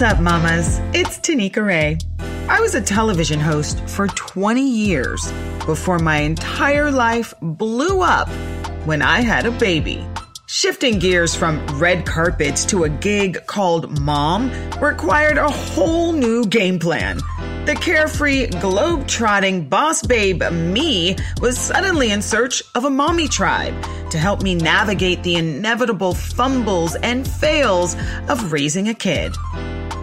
What's up, mamas? It's Tanika Ray. I was a television host for 20 years before my entire life blew up when I had a baby. Shifting gears from red carpets to a gig called Mom required a whole new game plan. The carefree, globe-trotting boss babe me was suddenly in search of a mommy tribe to help me navigate the inevitable fumbles and fails of raising a kid.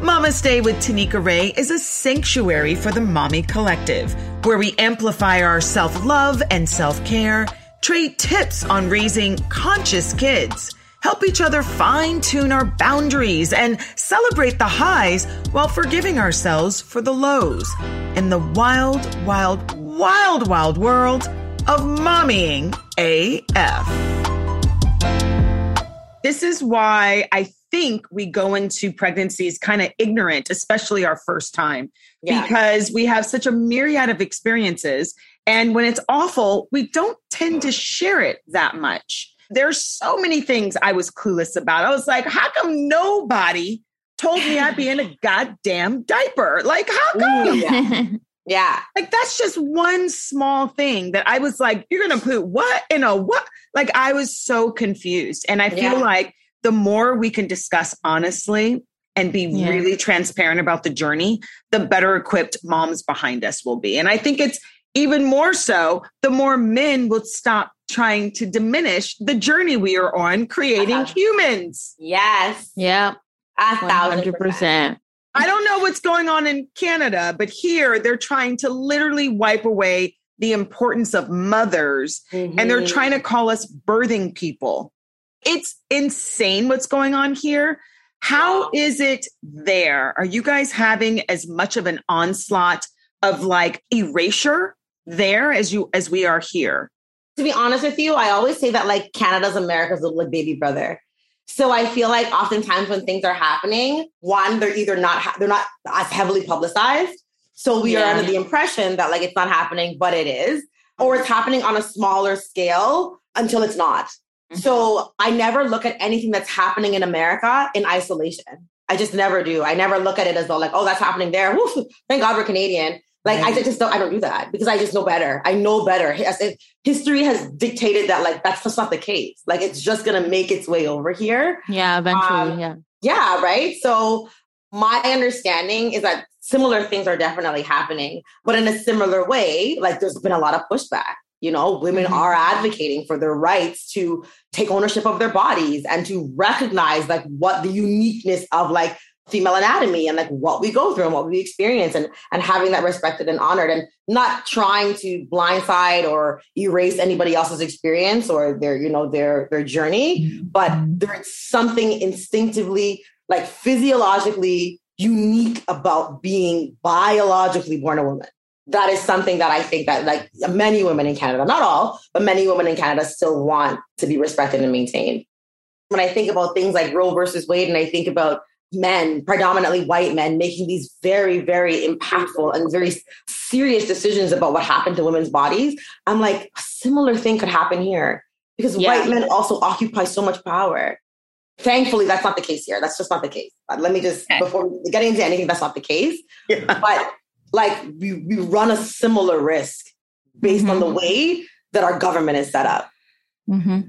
Mama's Day with Tanika Ray is a sanctuary for the mommy collective, where we amplify our self-love and self-care trade tips on raising conscious kids, help each other fine tune our boundaries, and celebrate the highs while forgiving ourselves for the lows in the wild, wild, wild, wild world of mommying AF. This is why I think we go into pregnancies kind of ignorant, especially our first time, yeah. because we have such a myriad of experiences and when it's awful, we don't tend to share it that much. There's so many things I was clueless about. I was like, how come nobody told me I'd be in a goddamn diaper? Like, how come? Yeah. yeah. Like, that's just one small thing that I was like, you're going to put what in a what? Like, I was so confused. And I feel yeah. like the more we can discuss honestly and be yeah. really transparent about the journey, the better equipped moms behind us will be. And I think it's, even more so, the more men will stop trying to diminish the journey we are on creating uh-huh. humans. Yes. Yeah. A thousand percent. I don't know what's going on in Canada, but here they're trying to literally wipe away the importance of mothers mm-hmm. and they're mm-hmm. trying to call us birthing people. It's insane what's going on here. How wow. is it there? Are you guys having as much of an onslaught of like erasure there as you as we are here? To be honest with you, I always say that like Canada's America's little like baby brother. So I feel like oftentimes when things are happening, one, they're either not ha- they're not as heavily publicized. So we yeah. are under the impression that like it's not happening, but it is, or it's happening on a smaller scale until it's not. Mm-hmm. So I never look at anything that's happening in America in isolation. I just never do. I never look at it as though like, oh, that's happening there. Woo, thank God we're Canadian. Like I just don't, I don't do that because I just know better. I know better. History has dictated that like that's just not the case. Like it's just gonna make its way over here. Yeah, eventually. Um, yeah. Yeah. Right. So my understanding is that similar things are definitely happening, but in a similar way, like there's been a lot of pushback. You know, women mm-hmm. are advocating for their rights to take ownership of their bodies and to recognize like what the uniqueness of like female anatomy and like what we go through and what we experience and and having that respected and honored and not trying to blindside or erase anybody else's experience or their you know their their journey mm-hmm. but there's something instinctively like physiologically unique about being biologically born a woman that is something that i think that like many women in canada not all but many women in canada still want to be respected and maintained when i think about things like roe versus wade and i think about men, predominantly white men, making these very, very impactful and very serious decisions about what happened to women's bodies, I'm like, a similar thing could happen here because yeah. white men also occupy so much power. Thankfully, that's not the case here. That's just not the case. But let me just, okay. before getting into anything, that's not the case. Yeah. But like, we, we run a similar risk based mm-hmm. on the mm-hmm. way that our government is set up. Mm-hmm.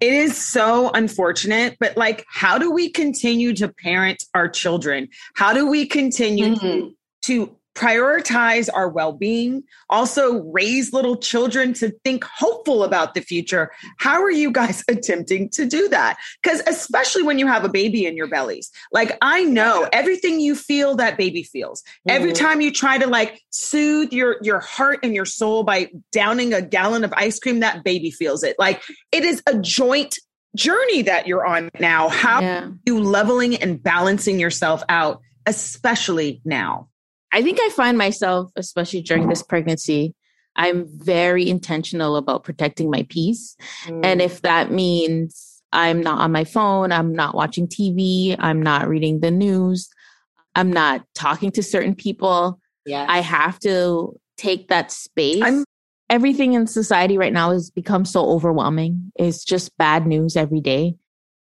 It is so unfortunate, but like, how do we continue to parent our children? How do we continue mm-hmm. to, to prioritize our well-being also raise little children to think hopeful about the future. How are you guys attempting to do that? Because especially when you have a baby in your bellies. Like i know everything you feel that baby feels. Mm-hmm. every time you try to like soothe your your heart and your soul by downing a gallon of ice cream that baby feels it. Like it is a joint journey that you're on now. How yeah. you leveling and balancing yourself out especially now I think I find myself, especially during this pregnancy, I'm very intentional about protecting my peace. Mm. And if that means I'm not on my phone, I'm not watching TV, I'm not reading the news, I'm not talking to certain people, yeah. I have to take that space. I'm- Everything in society right now has become so overwhelming. It's just bad news every day.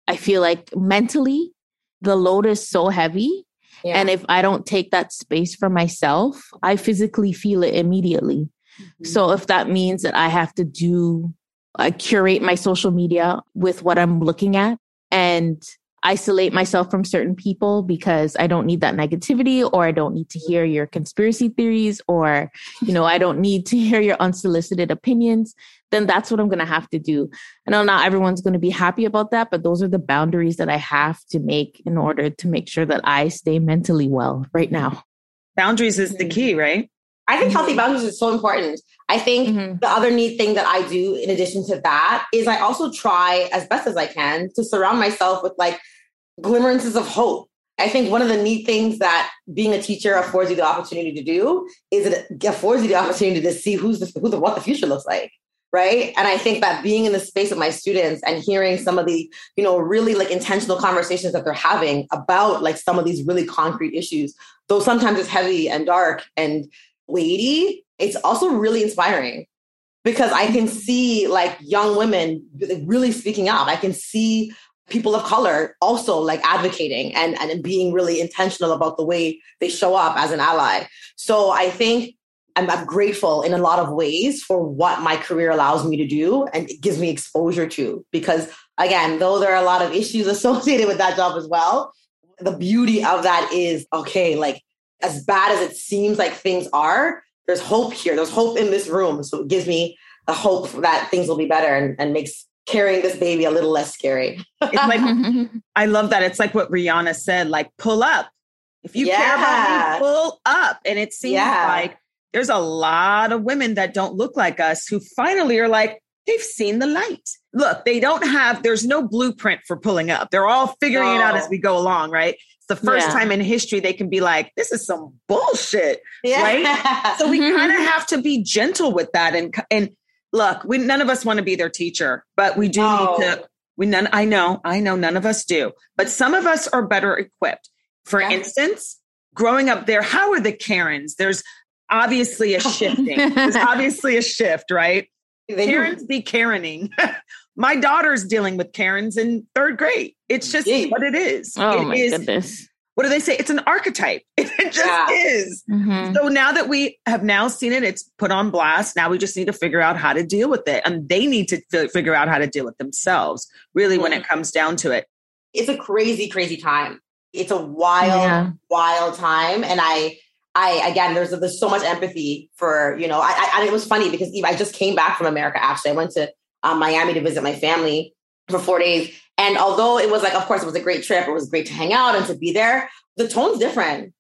I feel like mentally, the load is so heavy Yeah. And if I don't take that space for myself, I physically feel it immediately. Mm-hmm. So if that means that I have to do, I curate my social media with what I'm looking at and isolate myself from certain people because I don't need that negativity or I don't need to hear your conspiracy theories or, you know, I don't need to hear your unsolicited opinions, then that's what I'm going to have to do. I know not everyone's going to be happy about that, but those are the boundaries that I have to make in order to make sure that I stay mentally well right now. Boundaries is the key, right? I think healthy boundaries is so important. I think mm-hmm. the other neat thing that I do in addition to that is I also try as best as I can to surround myself with like glimmerings of hope. I think one of the neat things that being a teacher affords you the opportunity to do is it affords you the opportunity to see who's the, who the, what the future looks like. Right. And I think that being in the space of my students and hearing some of the, you know, really like intentional conversations that they're having about like some of these really concrete issues, though sometimes it's heavy and dark and weighty, it's also really inspiring because I can see like young women really speaking out. I can see people of color also like advocating and, and being really intentional about the way they show up as an ally. So I think I'm, I'm, grateful in a lot of ways for what my career allows me to do and it gives me exposure to. Because again, though there are a lot of issues associated with that job as well, the beauty of that is okay, like as bad as it seems like things are, there's hope here. There's hope in this room. So it gives me the hope that things will be better and, and makes carrying this baby a little less scary. It's like, I love that. It's like what Rihanna said, like pull up. If you yeah. care about me, pull up. And it seems yeah. like there's a lot of women that don't look like us who finally are like, they've seen the light. Look, they don't have, there's no blueprint for pulling up. They're all figuring oh. it out as we go along, right? It's the first yeah. time in history they can be like, this is some bullshit. Yeah. Right. so we kind of have to be gentle with that and and look, we none of us want to be their teacher, but we do no. need to. We none. I know. I know. None of us do, but some of us are better equipped. For yeah. instance, growing up there, how are the Karens? There's obviously a shifting. There's obviously a shift, right? They Karens be Karening. my daughter's dealing with Karens in third grade. It's just Jeez. what it is. Oh it my is, goodness what do they say? It's an archetype. It just yeah. is. Mm-hmm. So now that we have now seen it, it's put on blast. Now we just need to figure out how to deal with it. And they need to f- figure out how to deal with themselves, really, mm-hmm. when it mm-hmm. comes down to it. It's a crazy, crazy time. It's a wild, yeah. wild time. And I, I again, there's there's so much empathy for you know. I, I it was funny because I just came back from America. Actually, I went to um, Miami to visit my family for four days, and although it was like, of course, it was a great trip, it was great to hang out and to be there, the tone's different.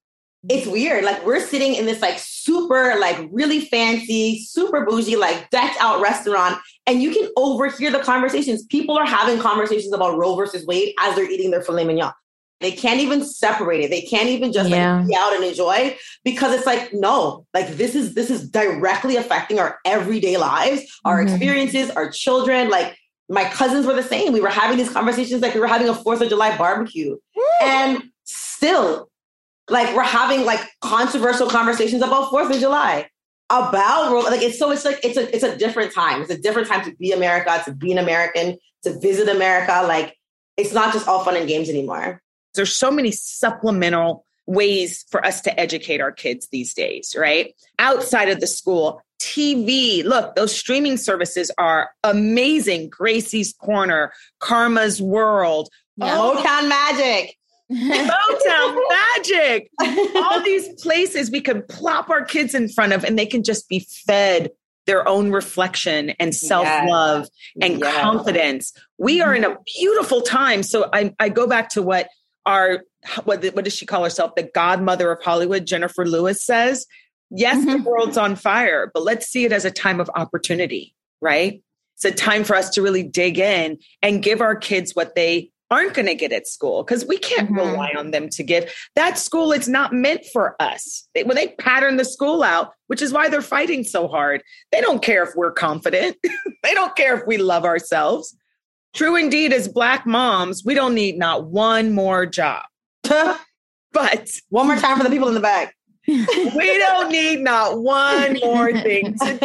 It's weird. Like we're sitting in this like super, like really fancy, super bougie, like decked out restaurant, and you can overhear the conversations. People are having conversations about Roe versus Wade as they're eating their filet mignon. They can't even separate it. They can't even just yeah. like be out and enjoy because it's like, no, like this is this is directly affecting our everyday lives, our mm-hmm. experiences, our children. Like my cousins were the same. We were having these conversations like we were having a Fourth of July barbecue. And still, like we're having like controversial conversations about Fourth of July. About like it's so it's like it's a it's a different time. It's a different time to be America, to be an American, to visit America. Like it's not just all fun and games anymore. There's so many supplemental ways for us to educate our kids these days, right? Outside of the school, TV. Look, those streaming services are amazing. Gracie's Corner, Karma's World, yeah. Motown Magic. Motown Magic. All these places we can plop our kids in front of and they can just be fed their own reflection and self-love yes. and yes. confidence. We are in a mm-hmm. beautiful time. So I, I go back to what our what, what does she call herself? The godmother of Hollywood, Jennifer Lewis says Yes, mm-hmm. the world's on fire, but let's see it as a time of opportunity, right? It's a time for us to really dig in and give our kids what they aren't going to get at school because we can't mm-hmm. rely on them to give. That school it's not meant for us. They, when they pattern the school out which is why they're fighting so hard. They don't care if we're confident. They don't care if we love ourselves. True indeed as black moms we don't need not one more job. But one more time for the people in the back we don't need not one more thing to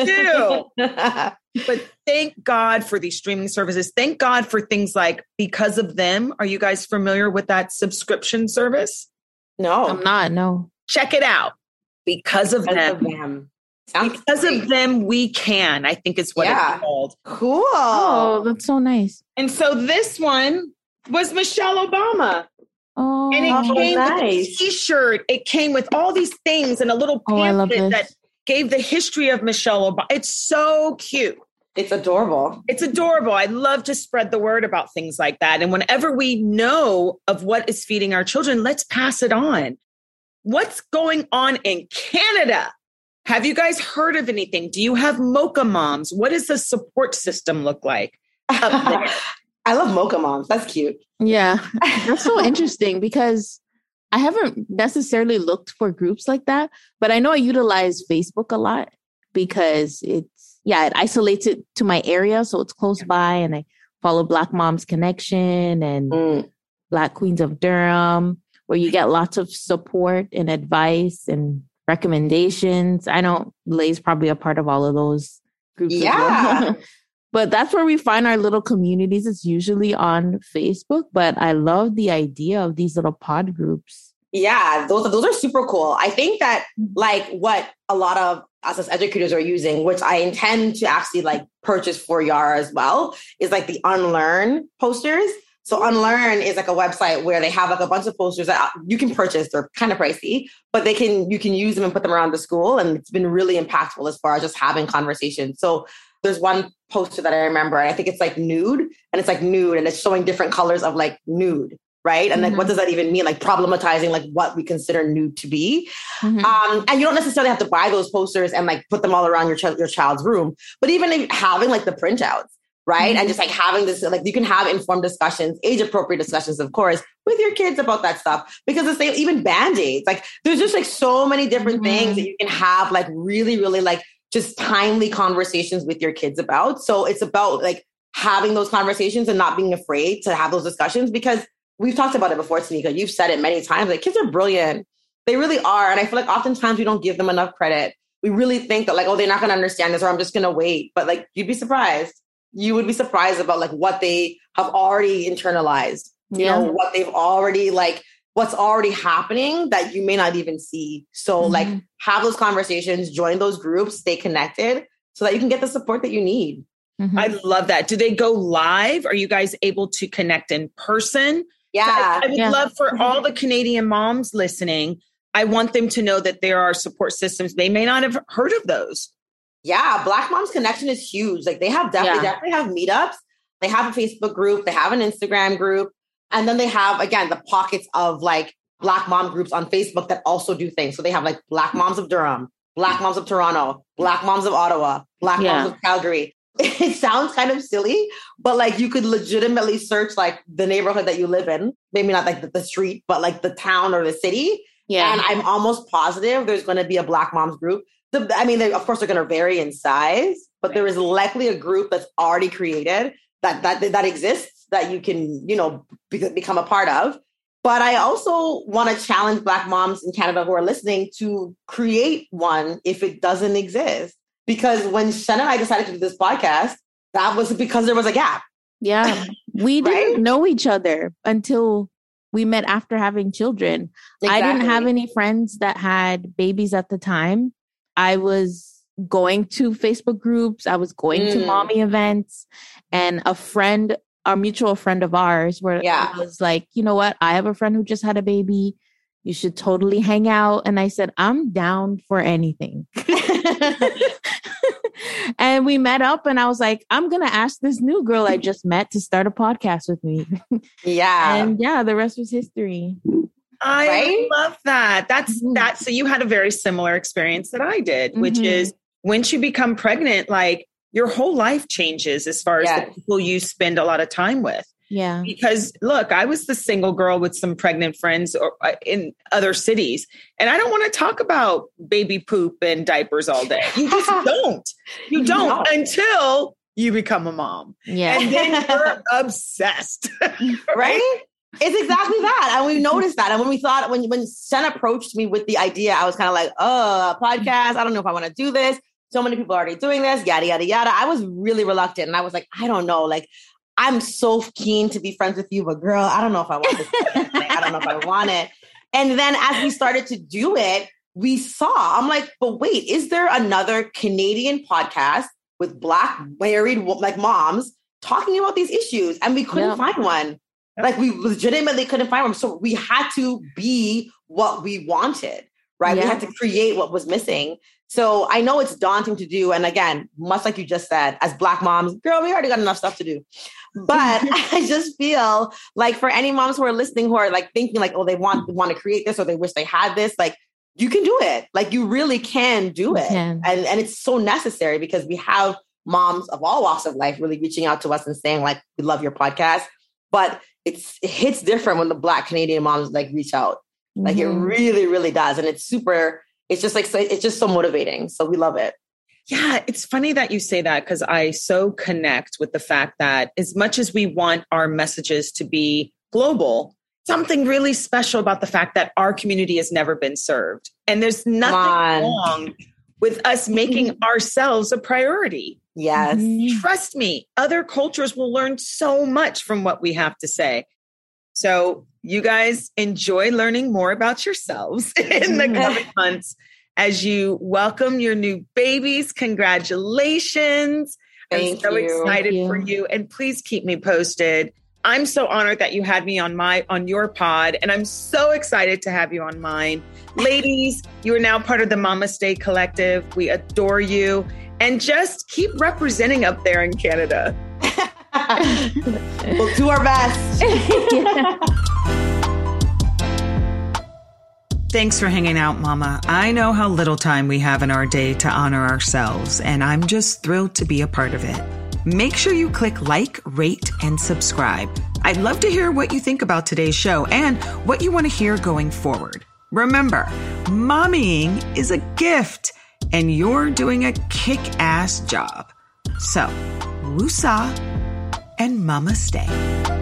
do. But thank God for these streaming services. Thank God for things like Because of Them. Are you guys familiar with that subscription service? No, I'm not. No. Check it out. Because of Because them. of them. Sounds Because great. of them, we can, I think is what Yeah. it's called. Cool. Oh, that's so nice. And so this one was Michelle Obama. Oh, And it Oh, came with a nice. t-shirt. It came with all these things and a little Oh, pamphlet this. that gave the history of Michelle Obama. It's so cute. It's adorable. It's adorable. I love to spread the word about things like that. And whenever we know of what is feeding our children, let's pass it on. What's going on in Canada? Have you guys heard of anything? Do you have mocha moms? What does the support system look like? I love mocha moms. That's cute. Yeah, that's so interesting because I haven't necessarily looked for groups like that, but I know I utilize Facebook a lot because it's, yeah, it isolates it to my area. So it's close by and I follow Black Moms Connection and Mm. Black Queens of Durham, where you get lots of support and advice and recommendations. I know Lay's probably a part of all of those groups. as well. But that's where we find our little communities. It's usually on Facebook, but I love the idea of these little pod groups. Yeah, those those are super cool. I think that mm. like what a lot of us as educators are using, which I intend to actually like purchase for Yara as well, is like the Unlearn posters. So Unlearn is like a website where they have like a bunch of posters that uh, you can purchase. They're kind of pricey, but they can you can use them and put them around the school, and it's been really impactful as far as just having conversations. So there's one poster that I remember, and I think it's like nude, and it's like nude, and it's showing different colors of like nude, right? And like, what does that even mean? Like problematizing like what we consider nude to be. Mhm. Um, and you don't necessarily have to buy those posters and like put them all around your ch- your child's room, but even if having like the printouts, right, and just like having this, like you can have informed discussions, age appropriate discussions, of course, with your kids about that stuff. Because the same, even band aids, like there's just like so many different things that you can have, like really, really like just timely conversations with your kids about. So it's about like having those conversations and not being afraid to have those discussions because we've talked about it before, Tanika. You've said it many times. Like kids are brilliant. They really are. And I feel like oftentimes we don't give them enough credit. We really think that like, oh, they're not going to understand this or I'm just going to wait. But like, you'd be surprised. You would be surprised about like what they have already internalized. You Yeah. know, what they've already like, what's already happening that you may not even see. So like Mhm. have those conversations, join those groups, stay connected so that you can get the support that you need. Mhm. I love that. Do they go live? Are you guys able to connect in person? Yeah. I, I would Yeah. love for all the Canadian moms listening. I want them to know that there are support systems. They may not have heard of those. Yeah, Black Moms Connection is huge. Like they have definitely, Yeah. definitely have meetups. They have a Facebook group. They have an Instagram group, and then they have again the pockets of like Black mom groups on Facebook that also do things. So they have like Black Moms of Durham, Black Moms of Toronto, Black Moms of Ottawa, Black Yeah. Moms of Calgary. It sounds kind of silly, but like you could legitimately search like the neighborhood that you live in, maybe not like the, the street, but like the town or the city, yeah. and I'm almost positive there's going to be a Black Moms group. The, I mean, they, of course, they're going to vary in size, but there is likely a group that's already created that that that exists that you can, you know, be, become a part of. But I also want to challenge Black moms in Canada who are listening to create one if it doesn't exist. Because when Shannon and I decided to do this podcast, that was because there was a gap. yeah. We Right? didn't know each other until we met after having children. I didn't have any friends that had babies at the time. I was going to Facebook groups, I was going to Mm. mommy events, and a friend, a mutual friend of ours, where Yeah. was like, you know what? I have a friend who just had a baby. You should totally hang out. And I said, I'm down for anything. and we met up, and I was like, I'm going to ask this new girl I just met to start a podcast with me. yeah. and yeah, the rest was history. I Right? love that. That's Mhm. that. So you had a very similar experience that I did, which Mhm. is once you become pregnant, like your whole life changes as far as the people you spend a lot of time with. Yeah. Because look, I was the single girl with some pregnant friends or, uh, in other cities, and I don't want to talk about baby poop and diapers all day. You just don't. You don't No. until you become a mom, Yeah. and then you're obsessed. right? It's exactly that. And we noticed that. And when we thought, when when Sen approached me with the idea, I was kind of like, oh, a podcast. I don't know if I want to do this. So many people are already doing this, yada, yada, yada. I was really reluctant. And I was like, I don't know. Like, I'm so keen to be friends with you, but girl, I don't know if I want this. I don't know if I want it. And then as we started to do it, we saw, I'm like, but wait, is there another Canadian podcast with black married like moms talking about these issues? And we couldn't yeah. find one. Like we legitimately couldn't find one. So we had to be what we wanted, right? Yeah. We had to create what was missing. So I know it's daunting to do. And again, much like you just said, as Black moms, girl, we already got enough stuff to do. But I just feel like for any moms who are listening who are like thinking like, oh, they want want to create this or they wish they had this, like you can do it. Like you really can do it. Can. And and it's so necessary because we have moms of all walks of life really reaching out to us and saying like, we love your podcast. But it's it hits different when the black Canadian moms like reach out. Like mm-hmm. it really, really does. And it's super it's just like so, it's just so motivating. So we love it. Yeah, it's funny that you say that because I so connect with the fact that as much as we want our messages to be global, something really special about the fact that our community has never been served. And there's nothing wrong with us making ourselves a priority. Yes. Trust me, other cultures will learn so much from what we have to say. So you guys enjoy learning more about yourselves in the mm-hmm. coming months as you welcome your new babies. Congratulations. Thank I'm so you. excited you. for you. And please keep me posted. I'm so honored that you had me on my on your pod and I'm so excited to have you on mine. Ladies, you are now part of the Mama Stay Collective. We adore you and just keep representing up there in Canada. we'll do our best. Thanks for hanging out, Mama. I know how little time we have in our day to honor ourselves, and I'm just thrilled to be a part of it. Make sure you click like, rate, and subscribe. I'd love to hear what you think about today's show and what you want to hear going forward. Remember, mommying is a gift, and you're doing a kick ass job. So, woosah and Mama Stay.